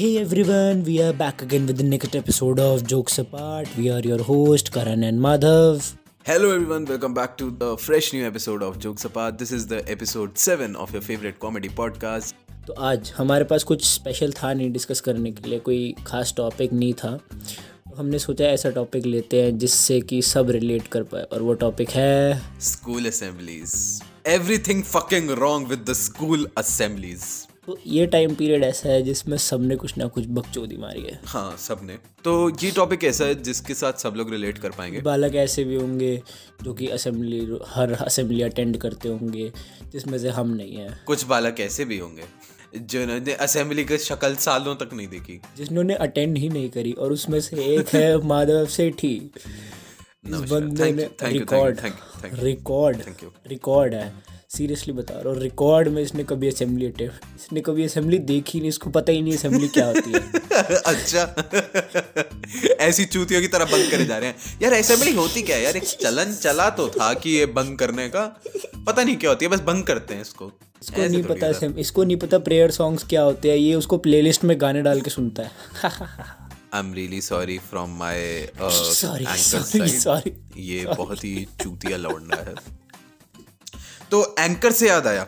Hey everyone, we are back again with the next episode of Jokes Apart. We are your host Karan and Madhav. Hello everyone, welcome back to the fresh new episode of Jokes Apart. This is the episode 7 of your favorite comedy podcast. तो आज हमारे पास कुछ special था नहीं discuss करने के लिए कोई खास टॉपिक नहीं था तो हमने सोचा ऐसा टॉपिक लेते हैं जिससे कि सब रिलेट कर पाए और वो टॉपिक है School assemblies. Everything fucking wrong with the school assemblies. तो ये टाइम पीरियड ऐसा है जिसमें सबने कुछ ना कुछ बकचोदी मारी है। हाँ सबने। तो ये टॉपिक ऐसा है जिसके साथ सब लोग रिलेट कर पाएँगे। बालक ऐसे भी होंगे जो कि असेंबली हर असेंबली अटेंड करते होंगे जिसमें से हम नहीं हैं। कुछ बालक ऐसे भी होंगे जिन्होंने असेंबली की शक्ल सालों तक नहीं देखी। जिन्होंने अटेंड ही नहीं करी और उसमें से एक है माधव सेठी। इस बंदे ने रिकॉर्ड. रिकॉर्ड रिकॉर्ड है। सीरियसली बता रहा हूँ रिकॉर्ड में इसने कभी असेंबली अटेंड इसने कभी असेंबली देखी नहीं इसको पता ही नहीं असेंबली क्या होती है। अच्छा। ऐसी चूतियों की तरह बंद करे जा रहे हैं। यार असेंबली होती क्या है? यार एक चलन चला तो था कि ये बंद करने का। पता नहीं क्या होती है बस बंद करते हैं इसको। इसको नहीं पता असें- इसको नहीं पता प्रेयर सॉन्ग्स क्या होते हैं ये उसको प्लेलिस्ट में गाने डाल के सुनता है। I am really sorry from Sorry, sorry, sorry. ये बहुत ही चूतिया लौंडा है। तो एंकर से याद आया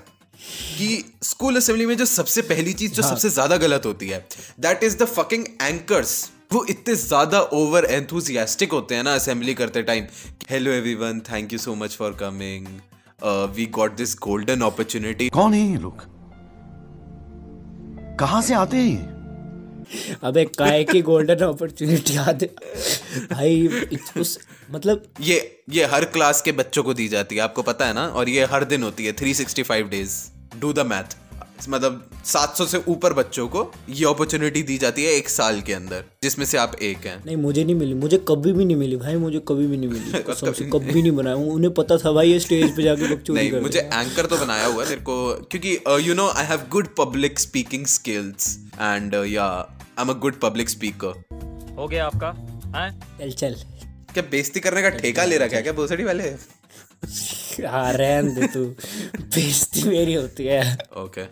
कि स्कूल असेंबली में जो सबसे पहली चीज़ जो सबसे ज़्यादा गलत होती है that is the fucking anchors वो इतने ज़्यादा ओवर एंथुजियास्टिक होते हैं ना असेंबली करते time hello everyone thank you so much for coming we got this golden opportunity कौन है ये लोग? कहाँ से आते हैं ये? अबे, काय की गोल्डन अपॉर्चुनिटी याद भाई उस मतलब ये ये हर क्लास के बच्चों को दी जाती है, आपको पता है ना? और ये हर दिन होती है 365 डेज़ डू द मैथ मतलब 700 से ऊपर बच्चों को ये अपॉर्चुनिटी दी जाती है एक साल के अंदर जिसमें से आप एक हैं। नहीं मुझे नहीं मिली मुझे कभी भी नहीं मिली भाई मुझे कभी भी नहीं मिली। से कभी नहीं बनाया। उन्हें पता था भाई ये स्टेज पे जाके बकचोदी नहीं कर मुझे एंकर तो बनाया हुआ है मेरे को क्योंकि you know I have good public speaking skills and या I am a good public speaker हो गया आपका हैं? चल चल। क्या बेइज्जती करने का ठेका ले रखा है क्या भोसड़ी वाले? हाँ रहन दे तू। बेइज्जती मेरी होती है। ओके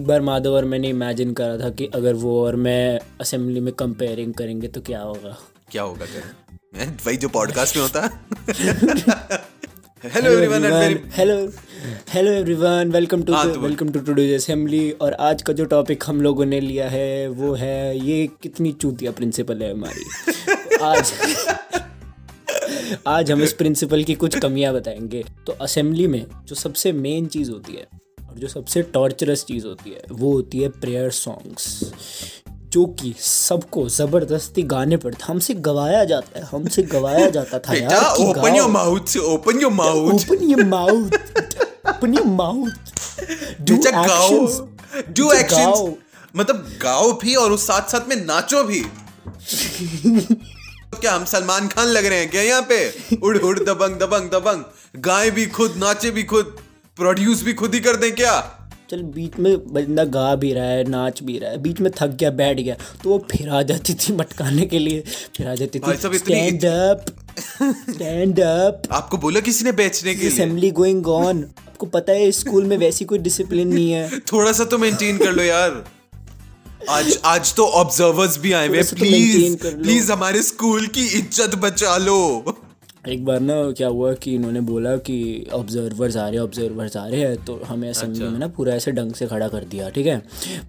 एक बार माधव और मैंने इमेजिन करा था कि अगर वो और मैं असेंबली में कंपेयरिंग करेंगे तो क्या होगा? क्या होगा क्या वही जो पॉडकास्ट में होता। Hello everyone hello hello everyone welcome to. Welcome to today's assembly और आज का जो टॉपिक हम लोगों ने लिया है वो है ये कितनी चूतिया प्रिंसिपल है हमारी। आज आज हम इस प्रिंसिपल की कुछ कमियाँ बताएँगे। तो असेंबली में जो सबसे मेन चीज़ होती है और जो सबसे टॉर्चरस चीज़ होती है वो होती है प्रेयर सॉन्ग्स जो कि सबको ज़बरदस्ती गाने पड़ते हमसे गवाया जाता है हमसे गवाया जाता था यार ओपन योर माउथ से open your mouth Open your mouth. Open your mouth. Do बेटा गाओ actions. डू बेटा एक्शन गाओ। मतलब गाओ भी और उस साथ साथ में नाचो भी क्या हम सलमान खान लग रहे हैं क्या यहाँ पे उड़ उड़ दबंग दबंग दबंग गाए भी खुद नाचे भी खुद प्रोड्यूस भी खुद ही कर दें क्या? चल बीच में बंदा गा भी रहा है नाच भी रहा है बीच में थक गया बैठ गया तो वो फिर आ जाती थी मटकाने के लिए फिर आ जाती थी स्टैंड अप स्टैंड अप आपको बोला किसी ने बेचने के लिए? असेंबली गोइंग ऑन आपको पता है स्कूल में वैसी कोई डिसिप्लिन नहीं है। थोड़ा सा तो मेंटेन कर लो यार। आज आज तो ऑब्जर्वर्स भी आए हुए सा तो प्लीज़ प्लीज़ हमारे स्कूल की इज़्ज़त बचा लो। एक बार ना क्या हुआ कि इन्होंने बोला कि ऑब्जर्वर्स आ रहे हैं ऑब्जर्वर्स आ रहे हैं तो हमें असेंबली में ना पूरा ऐसे ढंग से खड़ा कर दिया ठीक है?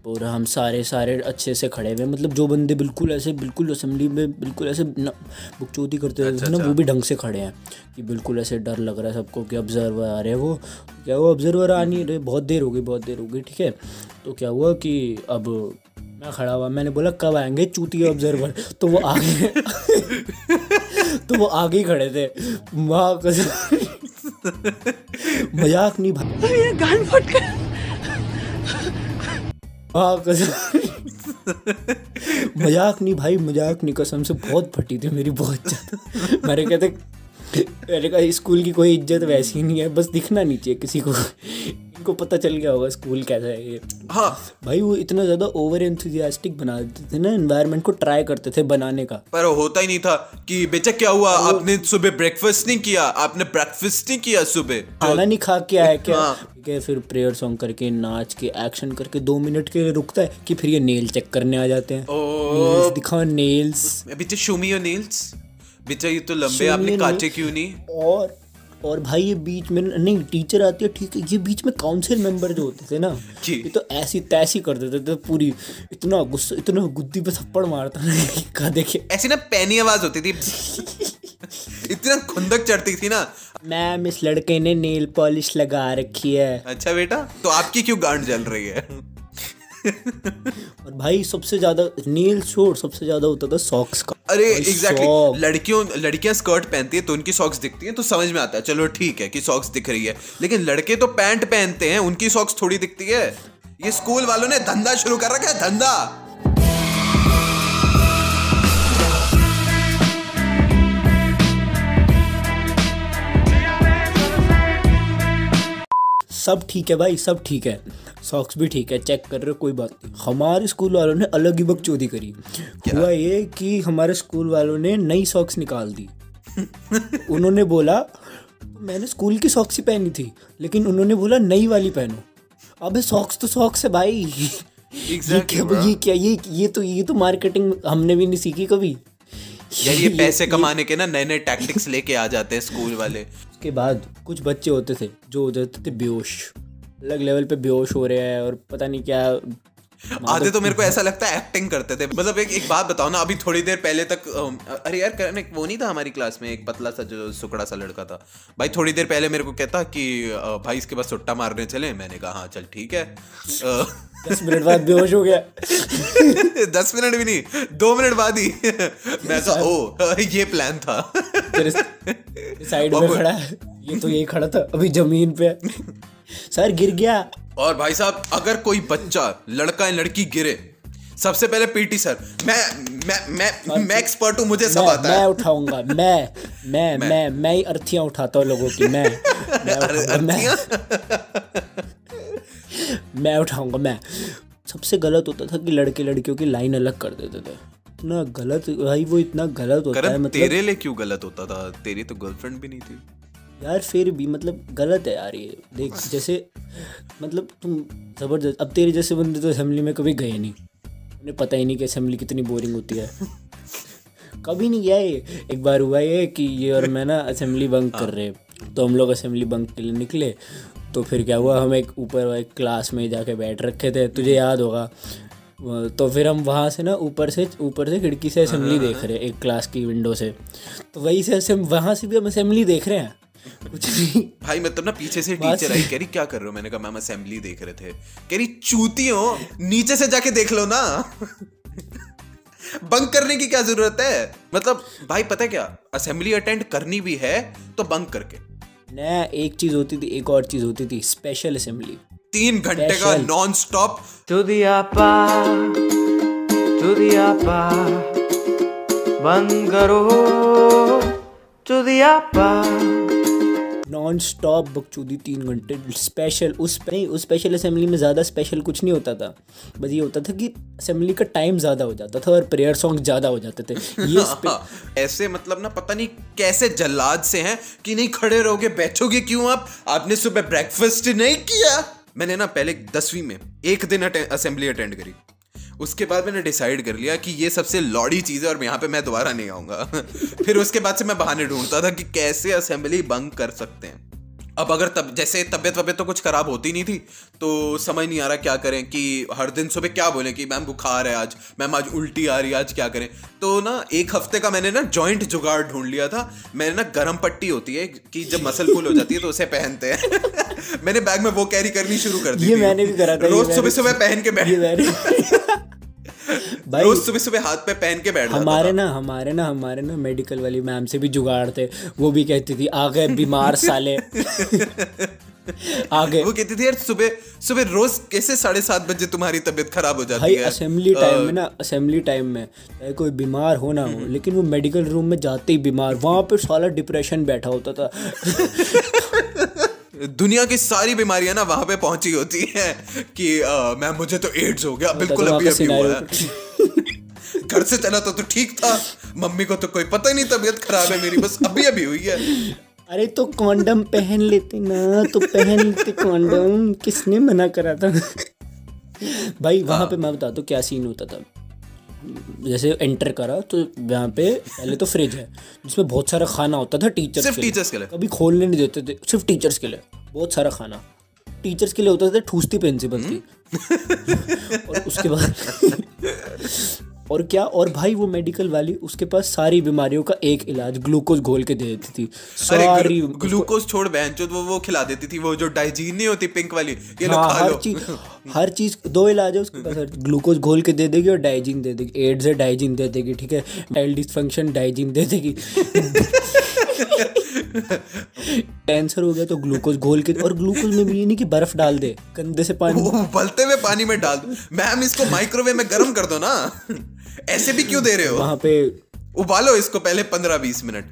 पूरा हम सारे सारे अच्छे से खड़े हुए मतलब जो बंदे बिल्कुल ऐसे बिल्कुल असेंबली में बिल्कुल ऐसे न- बुकचोदी करते रहते थे ना वो भी ढंग से खड़े हैं कि बिल्कुल ऐसे डर लग रहा है सबको कि ऑब्जर्वर आ रहे हैं वो। क्या वो ऑब्जर्वर आ नहीं रहे? बहुत देर हो गई बहुत देर हो गई ठीक है? तो क्या हुआ कि अब मैं खड़ा हुआ मैंने बोला कब आएँगे चूती ऑब्जर्वर तो वो आगे तो वो आगे ही खड़े थे। माँ मज़ाक नहीं भाई गान फट कर माँ मज़ाक नहीं भाई मज़ाक नहीं कसम से बहुत फटी थी मेरी बहुत ज़्यादा। मैंने कहते मैंने कहा स्कूल की कोई इज़्ज़त वैसी नहीं है बस दिखना नहीं चाहिए किसी को। उनको पता चल गया होगा स्कूल कैसा है ये। हाँ। भाई वो इतना ज़्यादा ओवर एंथुजियास्टिक बना देते थे ना एनवायरनमेंट को ट्राई करते थे बनाने का। पर होता ही नहीं था कि बेटा क्या हुआ आपने सुबह ब्रेकफास्ट नहीं किया आपने ब्रेकफास्ट नहीं किया सुबह। खाना नहीं खा के आया क्या? हाँ। है फिर प्रेयर सॉन्ग करके नाच के एक्शन करके दो मिनट के लिए रुकता है कि फिर ये नेल चेक करने आ जाते हैं। नेल्स दिखाओ नेल्स बेटा शो मी योर नेल्स बेटा ये तो लंबे आपने काटे क्यों नहीं? और और भाई ये बीच में नहीं टीचर आती है ठीक है ये बीच में काउंसिल मेंबर जो होते थे ना ये तो ऐसी तैसी कर देते थे पूरी इतना गुस्सा इतना गुद्दी पे थप्पड़ मारता ना कि का देखे। ऐसी ना पैनी आवाज़ होती थी। इतना खुंदक चढ़ती थी ना। मैम इस लड़के ने नेल पॉलिश लगा रखी है। अच्छा बेटा तो आपकी क्यों गांड जल रही है? और भाई सबसे ज़्यादा नील शोर सबसे ज़्यादा होता था सॉक्स का। अरे एग्जैक्टली exactly, लड़कियों लड़कियाँ स्कर्ट पहनती है तो उनकी सॉक्स दिखती हैं तो समझ में आता है। चलो ठीक है कि सॉक्स दिख रही है। लेकिन लड़के तो पैंट पहनते हैं उनकी सॉक्स थोड़ी दिखती है। ये स्कूल वालों ने धंधा शुरू कर रखा है धंधा। सब ठीक है भाई सब ठीक है। सॉक्स भी ठीक है चेक कर रहे हो कोई बात नहीं। हमारे स्कूल वालों ने अलग ही बकचोदी करी। हुआ ये कि हमारे स्कूल वालों ने नई सॉक्स निकाल दी। उन्होंने बोला मैंने स्कूल की सॉक्स ही पहनी थी लेकिन उन्होंने बोला नई वाली पहनो। अबे सॉक्स तो सॉक्स है भाई। exactly, ये क्या ये क्या ये ये तो ये तो मार्केटिंग हमने भी नहीं सीखी कभी। यार ये पैसे कमाने के ना नए नए टैक्टिक्स लेके आ जाते हैं स्कूल वाले। उसके बाद कुछ बच्चे होते थे जो हो जाते थे बेहोश। अलग लेवल पे बेहोश हो रहे हैं और पता नहीं क्या आधे तो मेरे को ऐसा लगता है एक्टिंग करते थे। मतलब एक एक बात बताओ ना अभी थोड़ी देर पहले तक अरे यार करण एक वो नहीं था हमारी क्लास में एक पतला सा जो सुकड़ा सा लड़का था। भाई थोड़ी देर पहले मेरे को कहता कि भाई इसके पास सुट्टा मारने चले। मैंने कहा हाँ चल ठीक है। दस मिनट बाद बेहोश हो गया। दस मिनट भी नहीं दो मिनट बाद ही। मैं ऐसा ओ ये प्लान था। साइड में खड़ा है। ये तो यही खड़ा था अभी ज़मीन पे सर गिर गया। और भाई साहब अगर कोई बच्चा लड़का या लड़की गिरे सबसे पहले पीटी सर। मैं मैं मैं मैं एक्सपर्ट हूँ मुझे सब मैं आता मैं है उठाऊँगा मैं मैं मैं। मैं ही अर्थियाँ उठाता हूँ लोगों की मैं मैं उठाऊँगा, मैं। मैं उठाऊँगा मैं। सबसे गलत होता था कि लड़के लड़कियों की लाइन अलग कर देते थे। इतना गलत भाई वो इतना गलत होता है मतलब तेरे लिए क्यों गलत होता था? तेरी तो गर्लफ्रेंड भी नहीं थी। यार फिर भी मतलब गलत है यार ये। देख जैसे मतलब तुम ज़बरदस्त अब तेरे जैसे बंदे तो असेंबली में कभी गए नहीं। उन्हें पता ही नहीं कि असेंबली कितनी बोरिंग होती है। कभी नहीं गया ये। एक बार हुआ ये कि ये और मैं ना असेंबली बंक कर रहे तो हम लोग असेंबली बंक के लिए निकले। तो फिर क्या हुआ हम एक ऊपर एक क्लास में जाके बैठ रखे थे। तुझे याद होगा। तो फिर हम वहाँ से ना ऊपर से ऊपर से खिड़की से असेंबली देख रहे हैं एक क्लास की विंडो से। तो वहीं से वहाँ से भी हम असेंबली देख रहे हैं। कुछ नहीं भाई मतलब ना पीछे से टीचर आई कह रही क्या कर रहे हो? मैंने कहा मैम असेंबली देख रहे थे। कह रही चूती हो नीचे से जाके देख लो ना। बंक करने की क्या ज़रूरत है? मतलब भाई पता है क्या? असेंबली अटेंड करनी भी है तो बंक करके। नया एक चीज़ होती थी एक और चीज़ होती थी स्पेशल असेंबली तीन घंटे का नॉन स्टॉप apa, to बंद करो। apa. नॉन स्टॉप बकचोदी तीन घंटे स्पेशल उस नहीं उस स्पेशल असेंबली में ज़्यादा स्पेशल कुछ नहीं होता था। बस ये होता था कि असेंबली का टाइम ज़्यादा हो जाता था और प्रेयर सॉन्ग ज़्यादा हो जाते थे। ये ऐसे मतलब ना पता नहीं कैसे जल्लाद से हैं कि नहीं खड़े रहोगे बैठोगे क्यों आप? आपने सुबह ब्रेकफास्ट नहीं किया? मैंने ना पहले दसवीं में एक दिन असेंबली अटेंड करी। उसके बाद मैंने डिसाइड कर लिया कि ये सबसे लॉडी चीज़ है और यहाँ पे मैं दोबारा नहीं आऊँगा। फिर उसके बाद से मैं बहाने ढूंढता था कि कैसे असेंबली बंक कर सकते हैं। अब अगर तब जैसे तबियत वबियत तो कुछ खराब होती नहीं थी तो समझ नहीं आ रहा क्या करें कि हर दिन सुबह क्या बोलें कि मैम बुखार है आज मैम आज उल्टी आ रही है आज क्या करें? तो ना एक हफ़्ते का मैंने ना जॉइंट जुगाड़ ढूंढ लिया था मैंने ना गर्म पट्टी होती है कि जब मसल पुल हो जाती है तो उसे पहनते हैं। मैंने बैग में वो कैरी करनी शुरू कर दी ये मैंने भी करा था, रोज सुबह सुबह पहन के बैठ भाई रोज सुबह सुबह हाथ पे पहन के बैठ हमारे ना हमारे ना हमारे ना मेडिकल वाली मैम से भी जुगाड़ थे। वो भी कहती थी आ गए बीमार साले। आ गए। वो कहती थी यार सुबह सुबह रोज कैसे साढ़े सात बजे तुम्हारी तबीयत खराब हो जाती भाई है? असेंबली टाइम में ना असेंबली टाइम में चाहे कोई बीमार हो ना हो लेकिन वो मेडिकल रूम में जाते ही बीमार। वहाँ पे साला डिप्रेशन बैठा होता था। दुनिया की सारी बीमारियाँ ना वहाँ पे पहुँची होती हैं कि मैम मुझे तो एड्स हो गया। बिल्कुल तो अभी अभी हुआ है। घर से चला तो तो ठीक था। मम्मी को तो कोई पता ही नहीं तबीयत खराब है मेरी बस अभी अभी हुई है। अरे तो कॉन्डम पहन लेते ना तो पहन लेते कॉन्डम। किसने मना करा था? भाई वहाँ पे मैं बताता हूँ क्या सीन होता था। जैसे एंटर करा तो यहाँ पे पहले तो फ्रिज है जिसमें बहुत सारा खाना होता था टीचर्स सिर्फ़ के लिए। टीचर्स के लिए? कभी खोलने नहीं देते थे सिर्फ़ टीचर्स के लिए बहुत सारा खाना। टीचर्स के लिए होता था ठूसती प्रिंसिपल थी। और उसके बाद और क्या? और भाई वो मेडिकल वाली उसके पास सारी बीमारियों का एक इलाज ग्लूकोज घोल के दे देती थी। सारी ग्लू- ग्लूकोज छोड़ बहन चोद, वो वो खिला देती थी वो जो डाइजीन नहीं होती पिंक वाली ये लो हाँ खा हर लो। चीज़ हर चीज़ दो इलाज है उसके पास ग्लूकोज घोल के दे देगी और डाइजीन दे देगी एड्स है डाइजीन दे देगी ठीक है? चाइल्ड डिस्फंक्शन डाइजीन दे देगी। कैंसर हो गया तो ग्लूकोज घोल के और ग्लूकोज में भी ये नहीं कि बर्फ़ डाल दे कंधे से पानी उबलते हुए पानी में डाल दो। मैम इसको माइक्रोवेव में गर्म कर दो ना। ऐसे भी क्यों दे रहे हो? वहाँ पे उबालो इसको पहले पंद्रह बीस मिनट।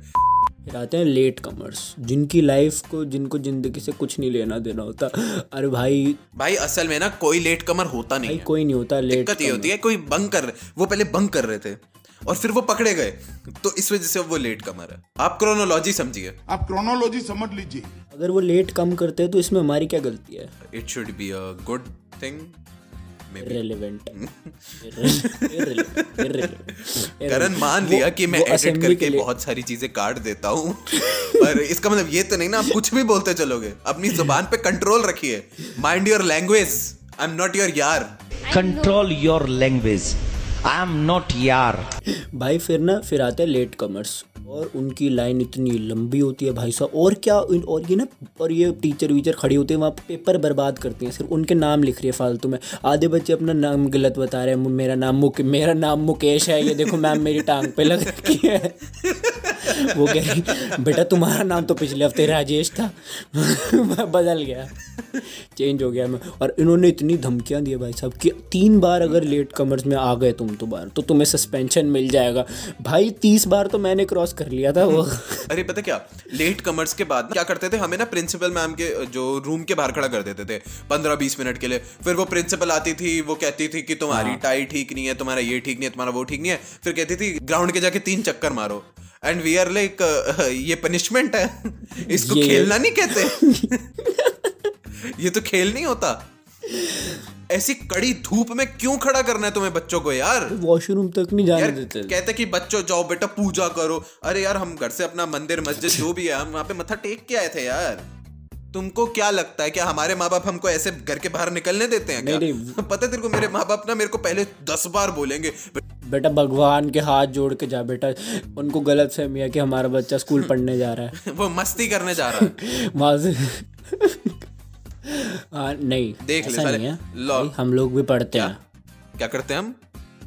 फिर आते हैं लेट कमर्स जिनकी लाइफ को जिनको ज़िंदगी से कुछ नहीं लेना देना होता। अरे भाई भाई असल में ना कोई लेट कमर होता नहीं भाई है। कोई नहीं होता लेट दिक्कत ये होती है कोई बंक कर वो पहले बंक कर रहे थे और फिर वो पकड़े गए। तो इस वजह से वो लेट कमर है। आप क्रोनोलॉजी समझिए। आप क्रोनोलॉजी समझ लीजिए। अगर वो लेट कम करते हैं तो इसमें हमारी क्या गलती है? It should be a good thing irrelevant. Karan मान लिया कि मैं एडिट करके बहुत सारी चीज़ें काट देता हूँ पर इसका मतलब ये तो नहीं ना आप कुछ भी बोलते चलोगे। अपनी ज़ुबान पे कंट्रोल रखिए। Mind your language I am not your. यार control your language I am not यार। भाई फिर ना फिर आते लेट कमर्स और उनकी लाइन इतनी लंबी होती है भाई साहब। और क्या और ये ना, और ये टीचर वीचर खड़े होते हैं, वहाँ पेपर बर्बाद करते हैं, सिर्फ़ उनके नाम लिख रही है फालतू में। आधे बच्चे अपना नाम गलत बता रहे हैं, मेरा नाम मुके मेरा नाम मुकेश है, ये देखो मैम मेरी टांग पे लग रखी है। वो कह रही बेटा तुम्हारा नाम तो पिछले हफ़्ते राजेश था। बदल गया। चेंज हो गया मैं। और इन्होंने इतनी धमकियाँ दी भाई साहब कि तीन बार अगर लेट कमर्स में आ गए तुम तो बार तो तुम्हें सस्पेंशन मिल जाएगा। भाई तीस बार तो मैंने क्रॉस कर लिया था वो। अरे पता क्या? लेट कमर्स के बाद क्या करते थे? हमें ना प्रिंसिपल मैम के जो रूम के बाहर खड़ा कर देते थे पंद्रह बीस मिनट के लिए। फिर वो प्रिंसिपल आती थी वो कहती थी कि तुम्हारी टाई ठीक नहीं है तुम्हारा ये ठीक नहीं है तुम्हारा वो ठीक नहीं है। फिर कहती थी ग्राउंड के जाके तीन चक्कर मारो। एंड वी आर लाइक ये पनिशमेंट है। इसको ये- खेलना नहीं कहते। ये तो खेल नहीं होता। ऐसी कड़ी धूप में क्यों खड़ा करना है तुम्हें बच्चों को यार? वॉशरूम तक नहीं जाने देते। कहते कि बच्चों जाओ बेटा पूजा करो। अरे यार हम घर से अपना मंदिर मस्जिद जो भी है हम वहाँ पे मत्था टेक के आए थे यार। तुमको क्या लगता है? क्या हमारे माँ बाप हमको ऐसे घर के बाहर निकलने देते हैं क्या? नहीं, नहीं। पता तेरे को मेरे माँ बाप ना मेरे को पहले दस बार बोलेंगे। बेटा भगवान के हाथ जोड़ के जा बेटा। उनको गलत फहमी है कि हमारा बच्चा स्कूल पढ़ने जा रहा है। वो मस्ती करने जा रहा है। से हाँ नहीं देख ले नहीं है। लो। हम लोग भी पढ़ते हैं। क्या करते हैं हम?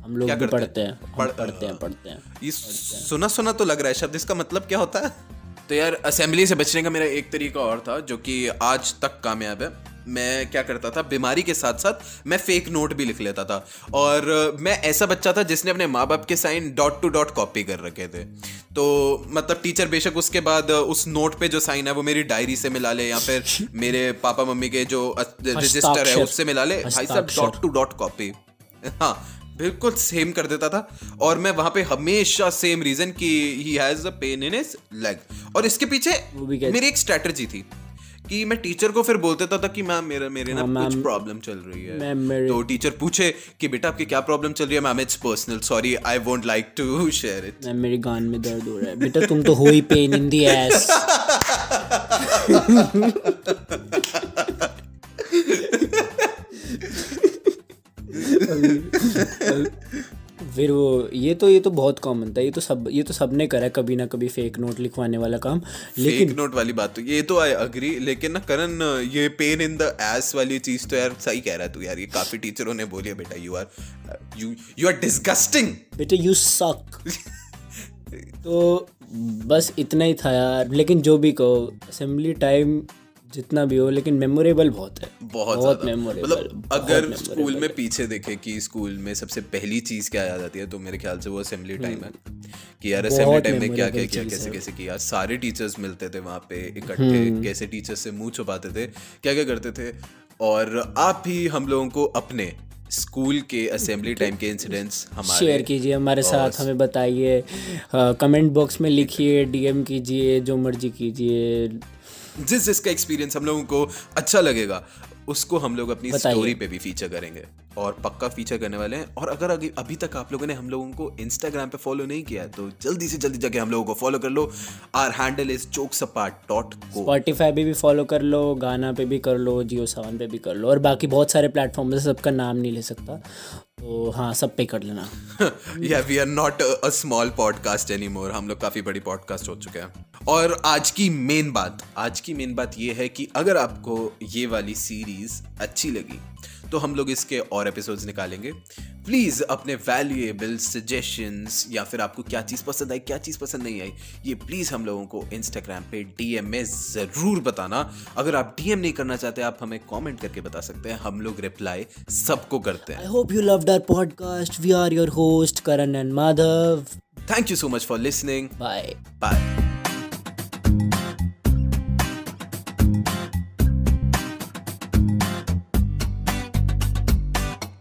हम लोग क्या भी पढ़ते हैं। पढ़ते हैं पढ़ते हैं। ये सुना सुना तो लग रहा है। शब्द इसका मतलब क्या होता है? तो यार असेंबली से बचने का मेरा एक तरीका और था जो कि आज तक कामयाब है। मैं क्या करता था बीमारी के साथ साथ मैं फेक नोट भी लिख लेता था। और मैं ऐसा बच्चा था जिसने अपने माँ बाप के sign dot to dot copy कर रखे थे। तो मतलब टीचर बेशक उसके बाद उस नोट पे जो साइन है वो मेरी डायरी से मिला ले या फिर मेरे पापा मम्मी के जो रजिस्टर है उससे मिला ले। भाई साहब डॉट टू डॉट कॉपी हाँ बिल्कुल सेम कर देता था और मैं वहाँ पे हमेशा सेम रीजन कि he has a pain in his leg और इसके पीछे मेरी एक स्ट्रेटजी थी कि मैं टीचर को फिर बोल देता था कि मैम मेरा मेरे ना हाँ, कुछ प्रॉब्लम चल रही है. तो टीचर पूछे कि बेटा आपकी क्या प्रॉब्लम चल रही है? Ma'am it's personal sorry I won't like to share it ma'am मेरी गान में दर्द हो रहा है। बेटा तुम तो हो ही पेन इन दी एस फिर वो ये तो ये तो बहुत कॉमन था ये तो सब ये तो सबने करा है कभी ना कभी फेक नोट लिखवाने वाला काम। लेकिन फेक नोट वाली बात तो ये तो आई अग्री लेकिन ना करण ये पेन इन द एस वाली चीज़ तो यार सही कह रहा तू यार ये काफ़ी टीचरों ने बोली है बेटा you are you you are disgusting बेटा यू सक तो बस इतना ही था यार लेकिन जो भी कहो असेंबली टाइम जितना भी हो लेकिन मेमोरेबल बहुत है। बहुत बहुत मेमोरेबल मतलब अगर स्कूल में पीछे देखे कि स्कूल में सबसे पहली चीज़ क्या याद आती है तो मेरे ख्याल से वो असेंबली टाइम है कि यार असेंबली टाइम में क्या क्या किया कैसे कैसे किया सारे टीचर्स मिलते थे वहाँ पे इकट्ठे हम्म। कैसे टीचर्स से मुँह छुपाते थे क्या क्या करते थे। और आप भी हम लोगों को अपने स्कूल के असेंबली टाइम के इंसिडेंट्स हमारे शेयर कीजिए हमारे साथ हमें बताइए। कमेंट बॉक्स में लिखिए डीएम कीजिए जो मर्ज़ी कीजिए। जिस जिसका एक्सपीरियंस हम लोगों को अच्छा लगेगा उसको हम लोग अपनी स्टोरी पे भी फीचर करेंगे। और पक्का फीचर करने वाले हैं। और अगर अभी अभी तक आप लोगों ने हम लोगों को इंस्टाग्राम पे फॉलो नहीं किया तो जल्दी से जल्दी जाके हम लोगों को फॉलो कर लो। आर हैंडल इज़ चोकसपाट डॉट को स्पॉटिफाई पे भी फॉलो कर लो गाना पे भी कर लो जियो सावन पे भी कर लो और बाकी बहुत सारे प्लेटफॉर्म है सबका नाम नहीं ले सकता। तो हाँ सब पे कर लेना। Yeah we are not a small podcast any more हम लोग काफ़ी बड़ी पॉडकास्ट हो चुके हैं। और आज की मेन बात, आज की मेन बात ये है कि अगर आपको ये वाली सीरीज़ अच्छी लगी तो हम लोग इसके और एपिसोड्स निकालेंगे। प्लीज़ अपने वैल्यूएबल सजेशंस या फिर आपको क्या चीज़ पसंद आई क्या चीज़ पसंद नहीं आई ये प्लीज़ हम लोगों को इंस्टाग्राम पे डीएम में ज़रूर बताना। अगर आप डीएम नहीं करना चाहते आप हमें कमेंट करके बता सकते हैं। हम लोग रिप्लाई सबको करते हैं। I hope you loved our podcast we are your host Karan and Madhav thank you so much for listening bye bye